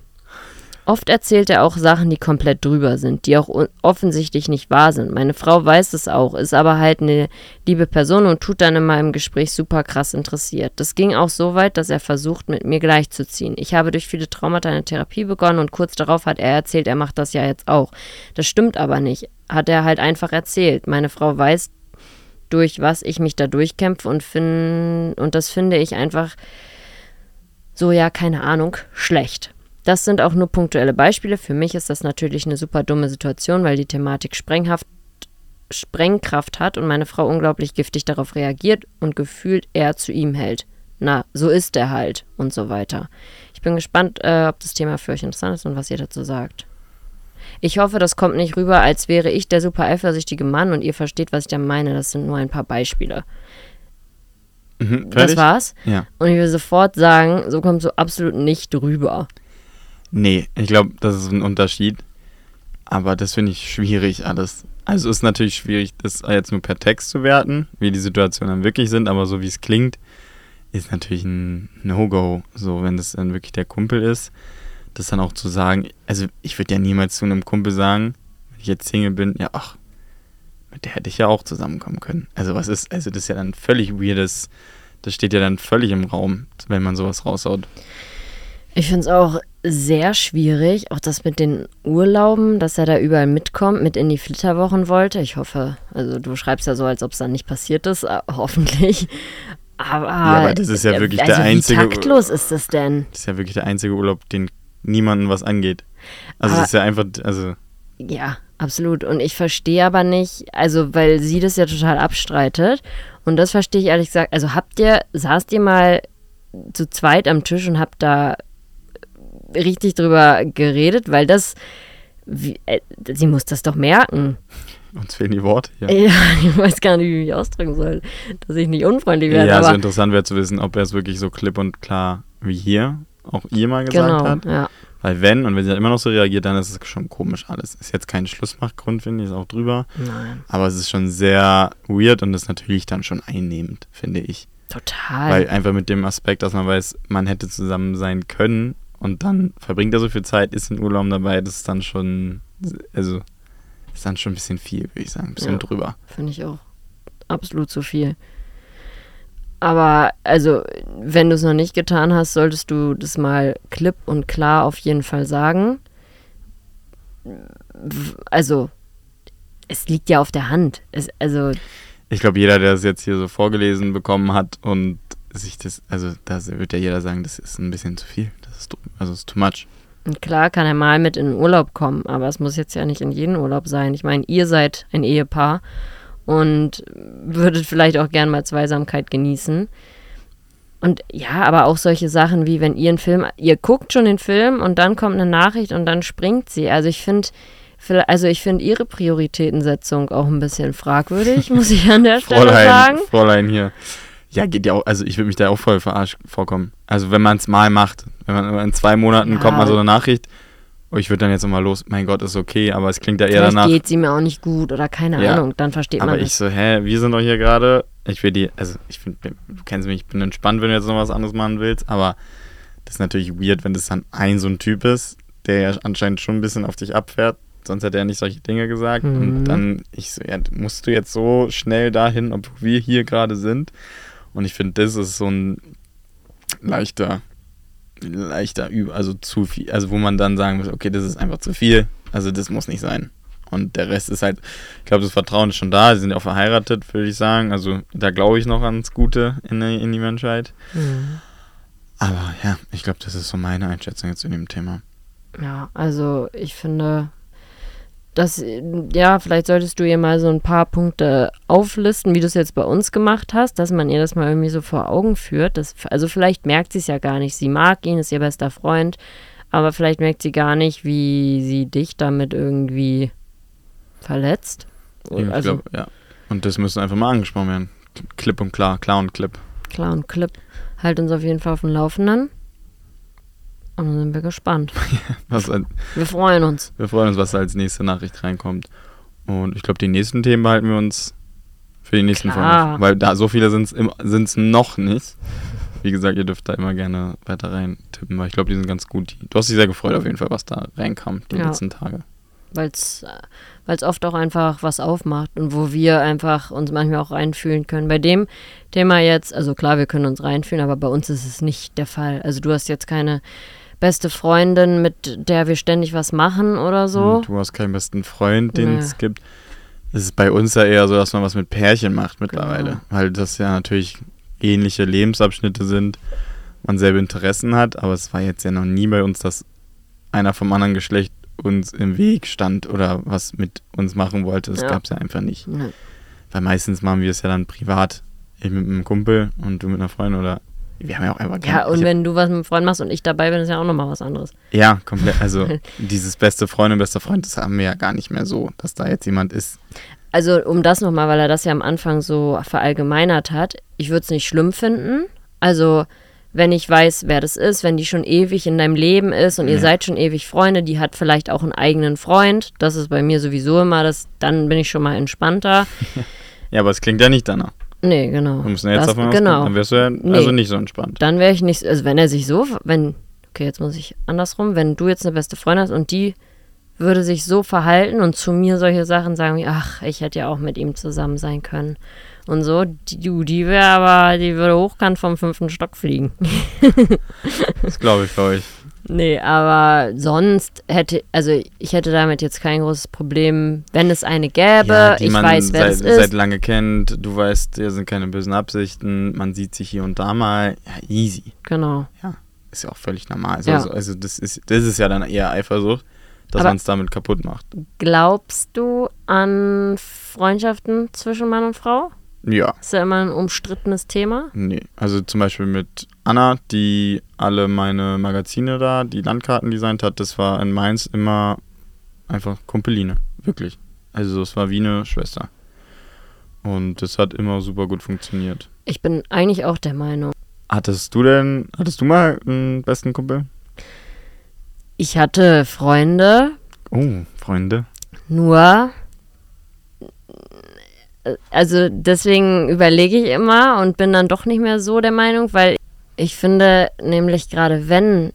Oft erzählt er auch Sachen, die komplett drüber sind, die auch offensichtlich nicht wahr sind. Meine Frau weiß es auch, ist aber halt eine liebe Person und tut dann immer im Gespräch super krass interessiert. Das ging auch so weit, dass er versucht, mit mir gleichzuziehen. Ich habe durch viele Traumata eine Therapie begonnen und kurz darauf hat er erzählt, er macht das ja jetzt auch. Das stimmt aber nicht. Hat er halt einfach erzählt. Meine Frau weiß, durch was ich mich da durchkämpfe und fin und das finde ich einfach so ja, keine Ahnung, schlecht. Das sind auch nur punktuelle Beispiele. Für mich ist das natürlich eine super dumme Situation, weil die Thematik sprenghaft, Sprengkraft hat und meine Frau unglaublich giftig darauf reagiert und gefühlt eher zu ihm hält. Na, so ist er halt und so weiter. Ich bin gespannt, äh, ob das Thema für euch interessant ist und was ihr dazu sagt. Ich hoffe, das kommt nicht rüber, als wäre ich der super eifersüchtige Mann und ihr versteht, was ich da meine. Das sind nur ein paar Beispiele. Mhm, Das war's. Ja. Und ich will sofort sagen, so kommt so absolut nicht rüber. Nee, ich glaube, das ist ein Unterschied. Aber das finde ich schwierig alles. Also ist natürlich schwierig, das jetzt nur per Text zu werten, wie die Situationen dann wirklich sind, aber so wie es klingt, ist natürlich ein No-Go. So, wenn das dann wirklich der Kumpel ist, das dann auch zu sagen, also ich würde ja niemals zu einem Kumpel sagen, wenn ich jetzt Single bin, ja, ach, mit der hätte ich ja auch zusammenkommen können. Also was ist, also das ist ja dann völlig weirdes, das steht ja dann völlig im Raum, wenn man sowas raushaut. Ich finde es auch sehr schwierig, auch das mit den Urlauben, dass er da überall mitkommt, mit in die Flitterwochen wollte. Ich hoffe, also du schreibst ja so, als ob es dann nicht passiert ist, äh, hoffentlich. Aber, aber das ist ja äh, wirklich also der einzige- Wie taktlos ist das denn? Das ist ja wirklich der einzige Urlaub, den niemandem was angeht. Also Aber- das ist ja einfach, also Ja, absolut. Und ich verstehe aber nicht, also weil sie das ja total abstreitet. Und das verstehe ich ehrlich gesagt. Also habt ihr, saßt ihr mal zu zweit am Tisch und habt da richtig drüber geredet? Weil das, wie, äh, sie muss das doch merken. uns fehlen die Worte hier. Ja, ich weiß gar nicht, wie ich mich ausdrücken soll, dass ich nicht unfreundlich werde. Ja, also aber interessant wäre zu wissen, ob er es wirklich so klipp und klar wie hier auch ihr mal gesagt genau, hat. ja. Weil wenn, und wenn sie dann immer noch so reagiert, dann ist es schon komisch alles. Ist jetzt kein Schlussmachgrund, finde ich, ist auch drüber. Nein, Aber es ist schon sehr weird und ist natürlich dann schon einnehmend, finde ich. total. Weil einfach mit dem Aspekt, dass man weiß, man hätte zusammen sein können und dann verbringt er so viel Zeit, ist in Urlaub dabei, das ist dann schon, also, ist dann schon ein bisschen viel, würde ich sagen. Ein bisschen Ja. drüber. Finde ich auch absolut zu viel. Aber also, wenn du es noch nicht getan hast, solltest du das mal klipp und klar auf jeden Fall sagen. Also, es liegt ja auf der Hand. Es, also, Ich glaube, jeder, der es jetzt hier so vorgelesen bekommen hat und sich das, also da wird ja jeder sagen, das ist ein bisschen zu viel. Also ist too much. und klar kann er mal mit in den Urlaub kommen, aber es muss jetzt ja nicht in jeden Urlaub sein. Ich meine, ihr seid ein Ehepaar und würdet vielleicht auch gern mal Zweisamkeit genießen. Und ja, aber auch solche Sachen wie wenn ihr einen Film, ihr guckt schon den Film und dann kommt eine Nachricht und dann springt sie. Also ich finde, also ich finde ihre Prioritätensetzung auch ein bisschen fragwürdig, muss ich an der Stelle Fräulein, sagen. Fräulein hier. Ja, geht ja auch, also ich würde mich da auch voll verarscht vorkommen. Also wenn man es mal macht, wenn man in zwei Monaten Ja. kommt mal so eine Nachricht oh, ich würde dann jetzt nochmal los, mein Gott, ist okay, aber es klingt ja eher Vielleicht danach. geht sie mir auch nicht gut oder keine Ja. Ahnung, dann versteht Aber man ich das. so, hä, wir sind doch hier gerade. Ich will die, also ich finde, du kennst mich, ich bin entspannt, wenn du jetzt noch was anderes machen willst, aber das ist natürlich weird, wenn das dann ein so ein Typ ist, der ja anscheinend schon ein bisschen auf dich abfährt. Sonst hätte er nicht solche Dinge gesagt. Mhm. Und dann, ich so, ja, musst du jetzt so schnell dahin, obwohl wir hier gerade sind. Und ich finde, das ist so ein leichter, leichter, Üb- also zu viel, also wo man dann sagen muss, okay, das ist einfach zu viel. Also das muss nicht sein. Und der Rest ist halt, ich glaube, das Vertrauen ist schon da. Sie sind ja auch verheiratet, würde ich sagen. Also da glaube ich noch ans Gute in die, in die Menschheit. Mhm. Aber ja, ich glaube, das ist so meine Einschätzung jetzt zu dem Thema. Ja, also ich finde, dass, ja, vielleicht solltest du ihr mal so ein paar Punkte auflisten, wie du es jetzt bei uns gemacht hast, dass man ihr das mal irgendwie so vor Augen führt. Das, also vielleicht merkt sie es ja gar nicht. Sie mag ihn, ist ihr bester Freund, aber vielleicht merkt sie gar nicht, wie sie dich damit irgendwie verletzt. ich Also glaube, ja. Und das müsste einfach mal angesprochen werden. Klipp und klar, klar und klipp. klar und klipp. Halt uns auf jeden Fall auf dem Laufenden. Und dann sind wir gespannt. Was, äh, Wir freuen uns. wir freuen uns, was da als nächste Nachricht reinkommt. Und ich glaube, die nächsten Themen behalten wir uns für die nächsten Klar. Folgen. Weil da so viele sind es noch nicht. Wie gesagt, ihr dürft da immer gerne weiter rein tippen, weil ich glaube, die sind ganz gut. Du hast dich sehr gefreut auf jeden Fall, was da reinkam die Ja. letzten Tage. weil es oft auch einfach was aufmacht und wo wir einfach uns manchmal auch reinfühlen können. Bei dem Thema jetzt, also klar, wir können uns reinfühlen, aber bei uns ist es nicht der Fall. Also du hast jetzt keine beste Freundin, mit der wir ständig was machen oder so. Und du hast keinen besten Freund, den Nee. es gibt. Es ist bei uns ja eher so, dass man was mit Pärchen macht mittlerweile. Genau. Weil das ja natürlich ähnliche Lebensabschnitte sind, man selbe Interessen hat, aber es war jetzt ja noch nie bei uns, dass einer vom anderen Geschlecht uns im Weg stand oder was mit uns machen wollte. Das Ja. gab es ja einfach nicht. Ne. Weil meistens machen wir es ja dann privat. Ich mit einem Kumpel und du mit einer Freundin oder wir haben ja auch einfach Ja, kein- und wenn du was mit einem Freund machst und ich dabei bin, ist ja auch nochmal was anderes. ja, komplett. Also dieses beste Freundin, bester Freund, das haben wir ja gar nicht mehr so, dass da jetzt jemand ist. Also um das nochmal, weil er das ja am Anfang so verallgemeinert hat, ich würde es nicht schlimm finden. Also wenn ich weiß, wer das ist, wenn die schon ewig in deinem Leben ist und ihr Ja. seid schon ewig Freunde, die hat vielleicht auch einen eigenen Freund, das ist bei mir sowieso immer, das, dann bin ich schon mal entspannter. Ja, aber es klingt ja nicht danach. Nee, genau. Wir müssen jetzt Das- davon ausgehen, genau. dann wärst du ja Nee. also nicht so entspannt. Dann wäre ich nicht, also wenn er sich so, wenn, okay, jetzt muss ich andersrum, wenn du jetzt eine beste Freundin hast und die würde sich so verhalten und zu mir solche Sachen sagen wie, ach, ich hätte ja auch mit ihm zusammen sein können. Und so, die, du, die wäre aber, die würde hochkant vom fünften Stock fliegen. Das glaube ich für euch. Nee, aber sonst hätte, also ich hätte damit jetzt kein großes Problem, wenn es eine gäbe, die ich weiß, wer seit, das ist. seit lange kennt, du weißt, hier sind keine bösen Absichten, man sieht sich hier und da mal. Ja, easy. genau. Ist ja auch völlig normal. Also, Ja. also, also das, ist, das ist ja dann eher Eifersucht, dass man es damit kaputt macht. Glaubst du an Freundschaften zwischen Mann und Frau? Ja. Ist ja immer ein umstrittenes Thema. Nee, also zum Beispiel mit Anna, die alle meine Magazine da, die Landkarten designt hat, das war in Mainz immer einfach Kumpeline, wirklich. Also es war wie eine Schwester. Und das hat immer super gut funktioniert. Ich bin eigentlich auch der Meinung. Hattest du denn, hattest du mal einen besten Kumpel? Ich hatte Freunde, Oh, Freunde. nur. Also deswegen überlege ich immer und bin dann doch nicht mehr so der Meinung, weil ich finde, nämlich gerade wenn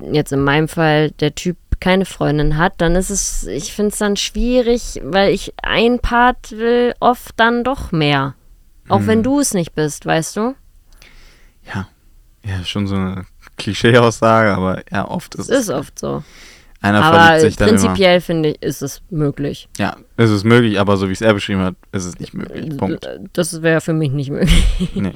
jetzt in meinem Fall der Typ keine Freundin hat, dann ist es, ich finde es dann schwierig, weil ich ein Part will oft dann doch mehr. Auch Hm. wenn du es nicht bist, weißt du? Ja. Ja, schon so eine Klischee-Aussage, aber ja, oft ist Es es. ist oft so. Einer Aber verliebt sich dann immer. prinzipiell finde ich, ist es möglich. Ja, es ist möglich, aber so wie es er beschrieben hat, ist es nicht möglich. Punkt. Das wäre für mich nicht möglich. Nee,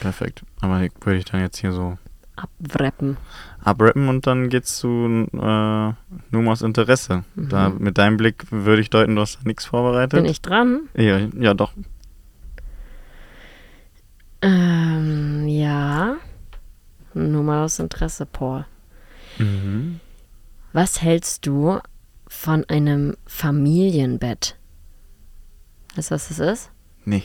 perfekt. Aber würde ich dann jetzt hier so Abwrappen. abrappen und dann geht's zu äh, nur aus Interesse. Da mit deinem Blick würde ich deuten, du hast da nichts vorbereitet. Bin ich dran? Ja, ja, doch. Ähm, ja. Aus Interesse, Paul. Mhm. Was hältst du von einem Familienbett? Weißt du, was das ist? Nee.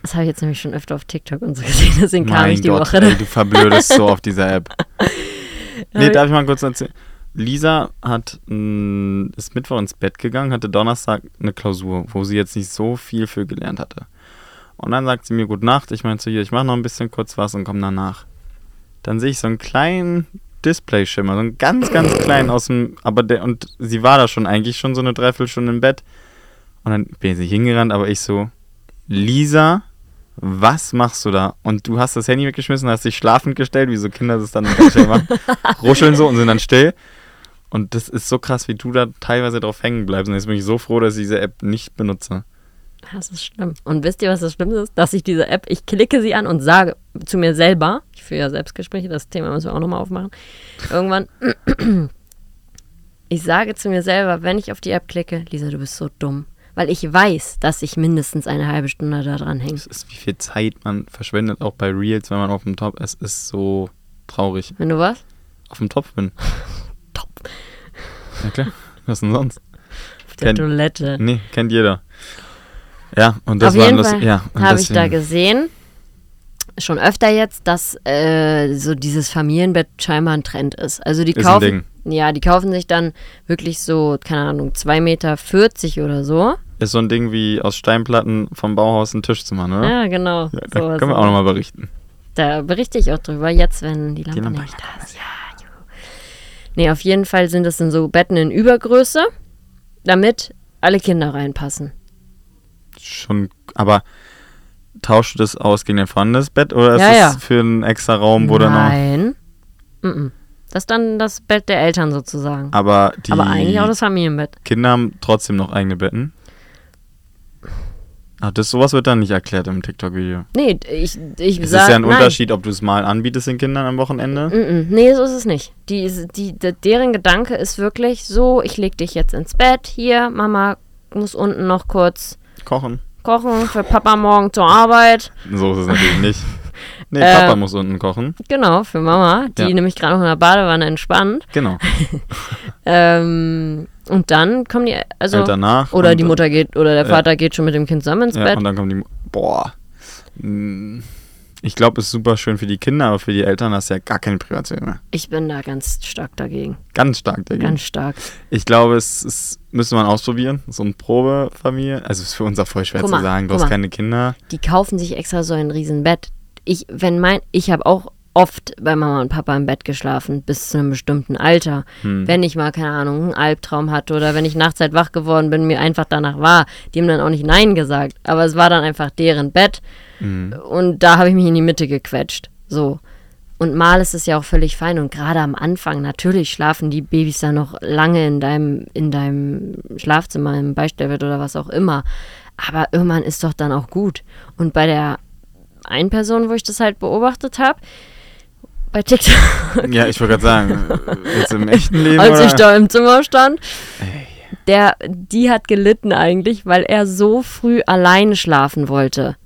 Das habe ich jetzt nämlich schon öfter auf TikTok und so gesehen, deswegen kam mein ich die Gott, Woche. ey, du verblödest so auf dieser App. Nee, darf ich mal kurz erzählen? Lisa hat, mh, ist Mittwoch ins Bett gegangen, hatte Donnerstag eine Klausur, wo sie jetzt nicht so viel für gelernt hatte. Und dann sagt sie mir Gute Nacht. Ich meine zu ihr, ich mache noch ein bisschen kurz was und komme danach. Dann sehe ich so einen kleinen Displayschimmer, so einen ganz, ganz kleinen aus dem, aber der, und sie war da schon eigentlich schon so eine Dreiviertelstunde im Bett. Und dann bin ich hingerannt, aber ich so, Lisa, was machst du da? Und du hast das Handy weggeschmissen, hast dich schlafend gestellt, wie so Kinder das dann machen, ruscheln so und sind dann still. Und das ist so krass, wie du da teilweise drauf hängen bleibst. Und jetzt bin ich so froh, dass ich diese App nicht benutze. Das ist schlimm. Und wisst ihr, was das Schlimmste ist? Dass ich diese App, ich klicke sie an und sage zu mir selber, ich führe ja Selbstgespräche, das Thema müssen wir auch nochmal aufmachen, irgendwann, ich sage zu mir selber, wenn ich auf die App klicke, Lisa, du bist so dumm. Weil ich weiß, dass ich mindestens eine halbe Stunde da dran hänge. Das ist, wie viel Zeit man verschwendet, auch bei Reels, wenn man auf dem Top ist. Es ist so traurig. Wenn du was? Auf dem Topf bin. Top. Ja klar, was denn sonst? Auf der Kennt- Toilette. Nee, kennt jeder. Ja, und das war das. Ja, habe ich da gesehen, schon öfter jetzt, dass äh, so dieses Familienbett scheinbar ein Trend ist. Also die Ist kaufen, ja, die kaufen sich dann wirklich so, keine Ahnung, 2,40 Meter oder so. Ist so ein Ding wie aus Steinplatten vom Bauhaus einen Tisch zu machen, oder? Ja, genau. Ja, da können wir auch nochmal berichten. Da berichte ich auch drüber, jetzt, wenn die Lampe, Lampe nicht da ist. Ja, juhu. Nee, auf jeden Fall sind es dann so Betten in Übergröße, damit alle Kinder reinpassen. Schon, aber tauschst du das aus gegen ein vorhandenes Bett oder ist Ja, es ja. für einen extra Raum, wo dann noch. Nein. Das ist dann das Bett der Eltern sozusagen. Aber die Aber eigentlich auch das Familienbett. Kinder haben trotzdem noch eigene Betten. Ach, das sowas wird dann nicht erklärt im TikTok-Video. Nee, ich, ich Es sag, ist ja ein nein. Unterschied, ob du es mal anbietest den Kindern am Wochenende. Nee, so ist es nicht. Die, ist- die, de- deren Gedanke ist wirklich so, ich leg dich jetzt ins Bett, hier, Mama muss unten noch kurz Kochen. Kochen für Papa morgen zur Arbeit. So ist es natürlich nicht. Nee, Äh, Papa muss unten kochen. Genau, für Mama, die Ja. nämlich gerade noch in der Badewanne entspannt. Genau. Ähm, und dann kommen die, also, Eltern nach. oder die Mutter geht, oder der. Vater geht schon mit dem Kind zusammen ins Ja, Bett. und dann kommen die. Boah. Mm, Ich glaube, es ist super schön für die Kinder, aber für die Eltern hast du ja gar keine Privatsphäre mehr. Ich bin da ganz stark dagegen. Ganz stark dagegen. Ganz stark. Ich glaube, es ist, müssen wir ausprobieren. So eine Probefamilie. Also ist für uns auch voll schwer Guck zu mal, sagen. Du hast mal. keine Kinder. Die kaufen sich extra so ein Riesenbett. Ich, wenn mein, ich habe auch oft bei Mama und Papa im Bett geschlafen, bis zu einem bestimmten Alter. Hm. Wenn ich mal, keine Ahnung, einen Albtraum hatte oder wenn ich nachts halt wach geworden bin, mir einfach danach war. Die haben dann auch nicht Nein gesagt. Aber es war dann einfach deren Bett. Mhm. Und da habe ich mich in die Mitte gequetscht. So. Und mal ist es ja auch völlig fein. Und gerade am Anfang, natürlich schlafen die Babys dann noch lange in deinem, in deinem Schlafzimmer, im Beistellbett oder was auch immer. Aber irgendwann ist doch dann auch gut. Und bei der einen Person, wo ich das halt beobachtet habe, bei TikTok, Ja, ich wollte gerade sagen, äh, jetzt im echten Leben. als oder? ich da im Zimmer stand, der, die hat gelitten eigentlich, weil er so früh alleine schlafen wollte.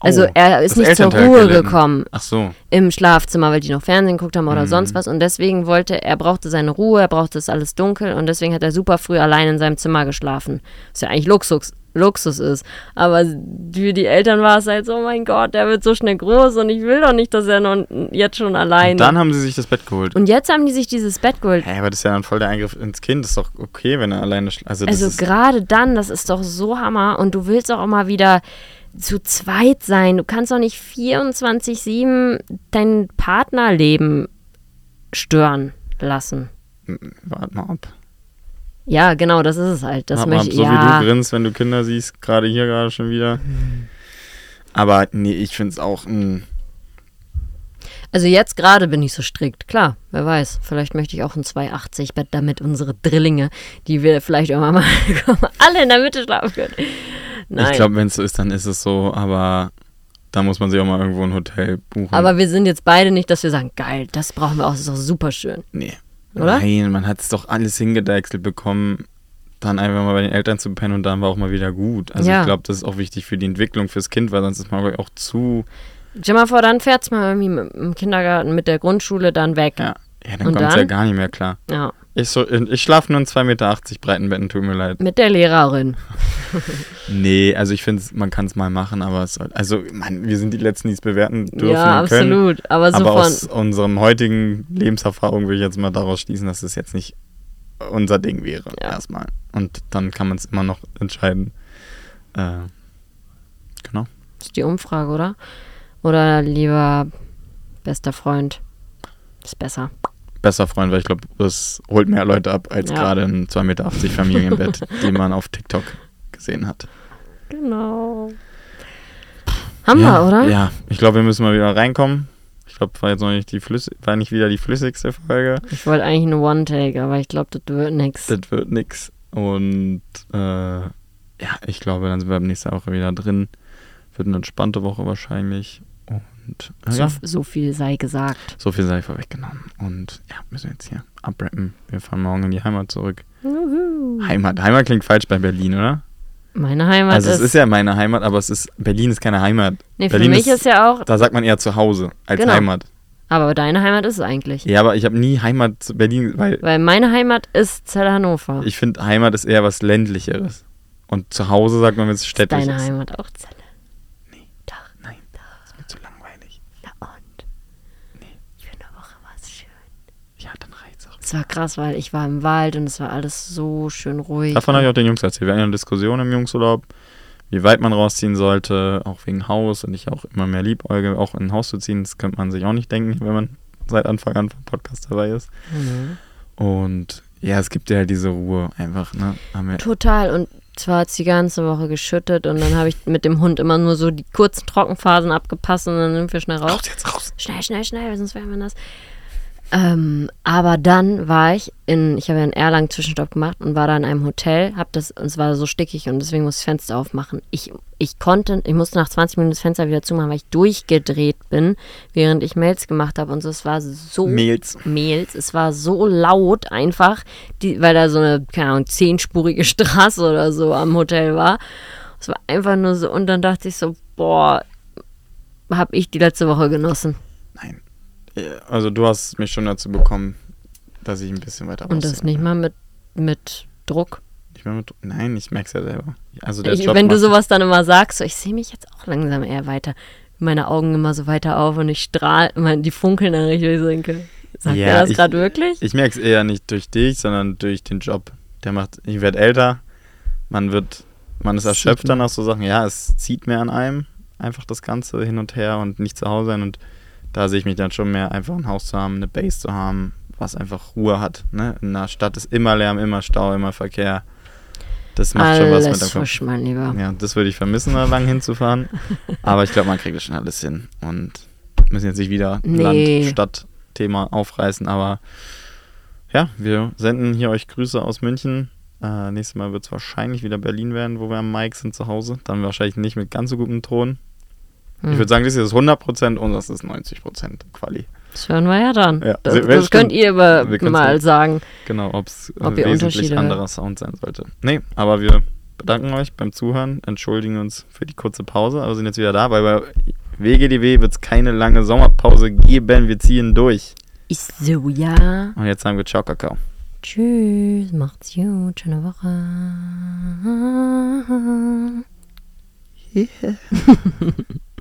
Also Oh, er ist nicht zur Ruhe gelitten. gekommen Ach so. im Schlafzimmer, weil die noch Fernsehen geguckt haben oder Mhm. sonst was. Und deswegen wollte, er brauchte seine Ruhe, er brauchte es alles dunkel und deswegen hat er super früh allein in seinem Zimmer geschlafen. Was ja eigentlich Luxus, Luxus ist. Aber für die Eltern war es halt so, oh mein Gott, der wird so schnell groß und ich will doch nicht, dass er noch jetzt schon alleine. Und dann haben sie sich das Bett geholt. Und jetzt haben die sich dieses Bett geholt. Hä, aber das ist ja dann voll der Eingriff ins Kind. Das ist doch okay, wenn er alleine schläft. Also, Also gerade dann, das ist doch so Hammer. Und du willst auch immer wieder zu zweit sein. Du kannst doch nicht 24-7 dein Partnerleben stören lassen. warte mal ab. Ja, genau, das ist es halt. Das möchte so ja. wie du grinst, wenn du Kinder siehst, gerade hier gerade schon wieder. Aber nee, ich finde es auch. Mh, Also jetzt gerade bin ich so strikt. Klar, wer weiß. Vielleicht möchte ich auch ein 280 Bett, damit unsere Drillinge, die wir vielleicht irgendwann mal alle in der Mitte schlafen können. Nein. Ich glaube, wenn es so ist, dann ist es so. Aber da muss man sich auch mal irgendwo ein Hotel buchen. Aber wir sind jetzt beide nicht, dass wir sagen, geil, das brauchen wir auch, das ist doch super schön. nee. Oder? Nein, man hat es doch alles hingedeichselt bekommen. Dann einfach mal bei den Eltern zu pennen und dann war auch mal wieder gut. Also Ja. ich glaube, das ist auch wichtig für die Entwicklung fürs Kind, weil sonst ist man auch zu. Stell mal vor, dann fährt's mal irgendwie im Kindergarten mit der Grundschule dann weg. Ja, ja dann kommt es ja gar nicht mehr klar. Ja, Ich, so, ich schlafe nur in 2,80 Meter breiten Betten, tut mir leid. mit der Lehrerin. Nee, also ich finde, man kann es mal machen, aber es soll. Also, Mann, wir sind die Letzten, die es bewerten dürfen ja, und können. absolut. Aber so aber von, aus unserem heutigen Lebenserfahrung würde ich jetzt mal daraus schließen, dass es jetzt nicht unser Ding wäre, Ja. erstmal. Und dann kann man es immer noch entscheiden. Äh, genau. Das ist die Umfrage, oder? Oder lieber bester Freund. Ist besser. Besser Freund, weil ich glaube, das holt mehr Leute ab als Ja. gerade ein 2,80 Meter Familienbett, die man auf TikTok gesehen hat. Genau. Haben ja, wir, oder? Ja, ich glaube, wir müssen mal wieder reinkommen. Ich glaube, war jetzt noch nicht die flüssig, war nicht wieder die flüssigste Folge. Ich wollte eigentlich eine One-Take, aber ich glaube, das wird nix. Das wird nix. Und äh, ja, ich glaube, dann sind wir nächste Woche wieder drin. Wird eine entspannte Woche wahrscheinlich. Und äh, So, ja, so viel sei gesagt. so viel sei vorweggenommen. Und ja, müssen wir jetzt hier abrappen. Wir fahren morgen in die Heimat zurück. Juhu. Heimat. Heimat klingt falsch bei Berlin, oder? Meine Heimat also ist. es ist ja meine Heimat, aber es ist Berlin ist keine Heimat. nee, für Berlin mich ist, ja auch. Da sagt man eher zu Hause als Genau. Heimat. Aber deine Heimat ist es eigentlich. Ja, aber ich habe nie Heimat zu Berlin, weil Weil meine Heimat ist Zelle Hannover. ich finde Heimat ist eher was ländlicheres. Und zu Hause sagt man, wenn es ist städtisch deine ist. Heimat auch Zelle? Doch. Nein, ist mir zu langweilig. Na und? Für eine Woche war es schön. Ja, dann reicht's auch. Es war krass, weil ich war im Wald und es war alles so schön ruhig. Davon habe ich auch den Jungs erzählt. Wir hatten ja eine Diskussion im Jungsurlaub, wie weit man rausziehen sollte, auch wegen Haus und ich auch immer mehr liebäuge, auch in ein Haus zu ziehen. Das könnte man sich auch nicht denken, wenn man seit Anfang an vom Podcast dabei ist. Mhm. Und ja, es gibt ja halt diese Ruhe einfach, ne? Wir, Total. Und zwar hat es die ganze Woche geschüttet und dann habe ich mit dem Hund immer nur so die kurzen Trockenphasen abgepasst und dann sind wir schnell raus. raus jetzt raus! Schnell, schnell, schnell, sonst wäre man das. Ähm, aber dann war ich in, ich habe ja einen Erlangen Zwischenstopp gemacht und war da in einem Hotel, hab das, und es war so stickig und deswegen musste ich das Fenster aufmachen. Ich, ich konnte, ich musste nach 20 Minuten das Fenster wieder zumachen, weil ich durchgedreht bin, während ich Mails gemacht habe und so. Es war so Mails. Mails. Es war so laut einfach, die, weil da so eine, keine Ahnung, zehnspurige Straße oder so am Hotel war. Es war einfach nur so, und dann dachte ich so, boah, habe ich die letzte Woche genossen. Nein. Also du hast mich schon dazu bekommen, dass ich ein bisschen weiter Und das nicht mal mit, mit Druck. Nicht mehr mit, nein, ich merke es ja selber. Also der Ich, Job wenn du sowas dann immer sagst, so, ich sehe mich jetzt auch langsam eher weiter. Meine Augen immer so weiter auf und ich strahle, mein- die funkeln dann richtig, ich denke, sagt Ja, er das ich- gerade wirklich? Ich merke es eher nicht durch dich, sondern durch den Job. Der macht, ich werde älter, man wird, man ist erschöpft dann auch so Sachen, ja, es zieht mehr an einem, einfach das Ganze hin und her und nicht zu Hause sein und da sehe ich mich dann schon mehr, einfach ein Haus zu haben, eine Base zu haben, was einfach Ruhe hat. Ne? In einer Stadt ist immer Lärm, immer Stau, immer Verkehr. Das macht schon was mit Alles dem Kopf. mein Lieber. Ja, das würde ich vermissen, da lang hinzufahren. Aber ich glaube, man kriegt das schon alles hin. Und müssen jetzt nicht wieder Nee. Land-Stadt-Thema aufreißen. Aber ja, wir senden hier euch Grüße aus München. Äh, nächstes Mal wird es wahrscheinlich wieder Berlin werden, wo wir am Mike sind zu Hause. Dann wahrscheinlich nicht mit ganz so gutem Ton. Hm. Ich würde sagen, das hier ist 100% und das ist 90% Quali. Das hören wir ja dann. Ja, das das könnt ihr aber mal sagen. Genau, ob's Ob äh, ihr wesentlich anderer Sound sein sollte. Nee, aber wir bedanken euch beim Zuhören, entschuldigen uns für die kurze Pause, aber sind jetzt wieder da, weil bei WGDW wird es keine lange Sommerpause geben. Wir ziehen durch. Ist so, ja. Und jetzt sagen wir Ciao, Kakao. Tschüss, macht's gut, schöne Woche.